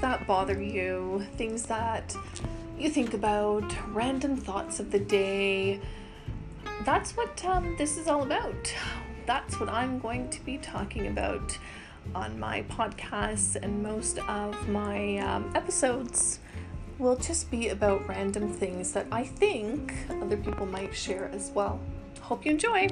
that bother you, things that you think about, random thoughts of the day. That's what um, this is all about. That's what I'm going to be talking about on my podcasts, and most of my um, episodes will just be about random things that I think other people might share as well. Hope you enjoy.